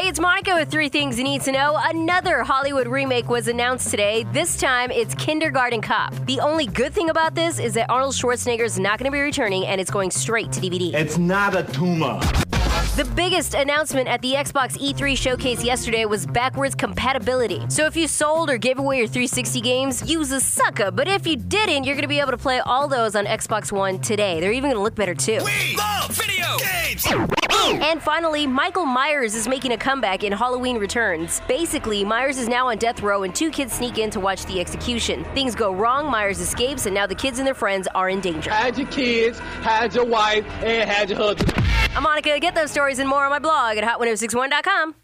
Hey, it's Monica with three things you need to know. Another Hollywood remake was announced today. This time, it's Kindergarten Cop. The only good thing about this is that Arnold Schwarzenegger is not going to be returning and it's going straight to DVD. It's not a tumor. The biggest announcement at the Xbox E3 showcase yesterday was backwards compatibility. So if you sold or gave away your 360 games, use a sucker. But if you didn't, you're going to be able to play all those on Xbox One today. They're even going to look better too. We love video games. And finally, Michael Myers is making a comeback in Halloween Returns. Basically, Myers is now on death row and two kids sneak in to watch the execution. Things go wrong, Myers escapes, and now the kids and their friends are in danger. Had your kids, had your wife, and had your husband. I'm Monica. Get those stories and more on my blog at hot1061.com.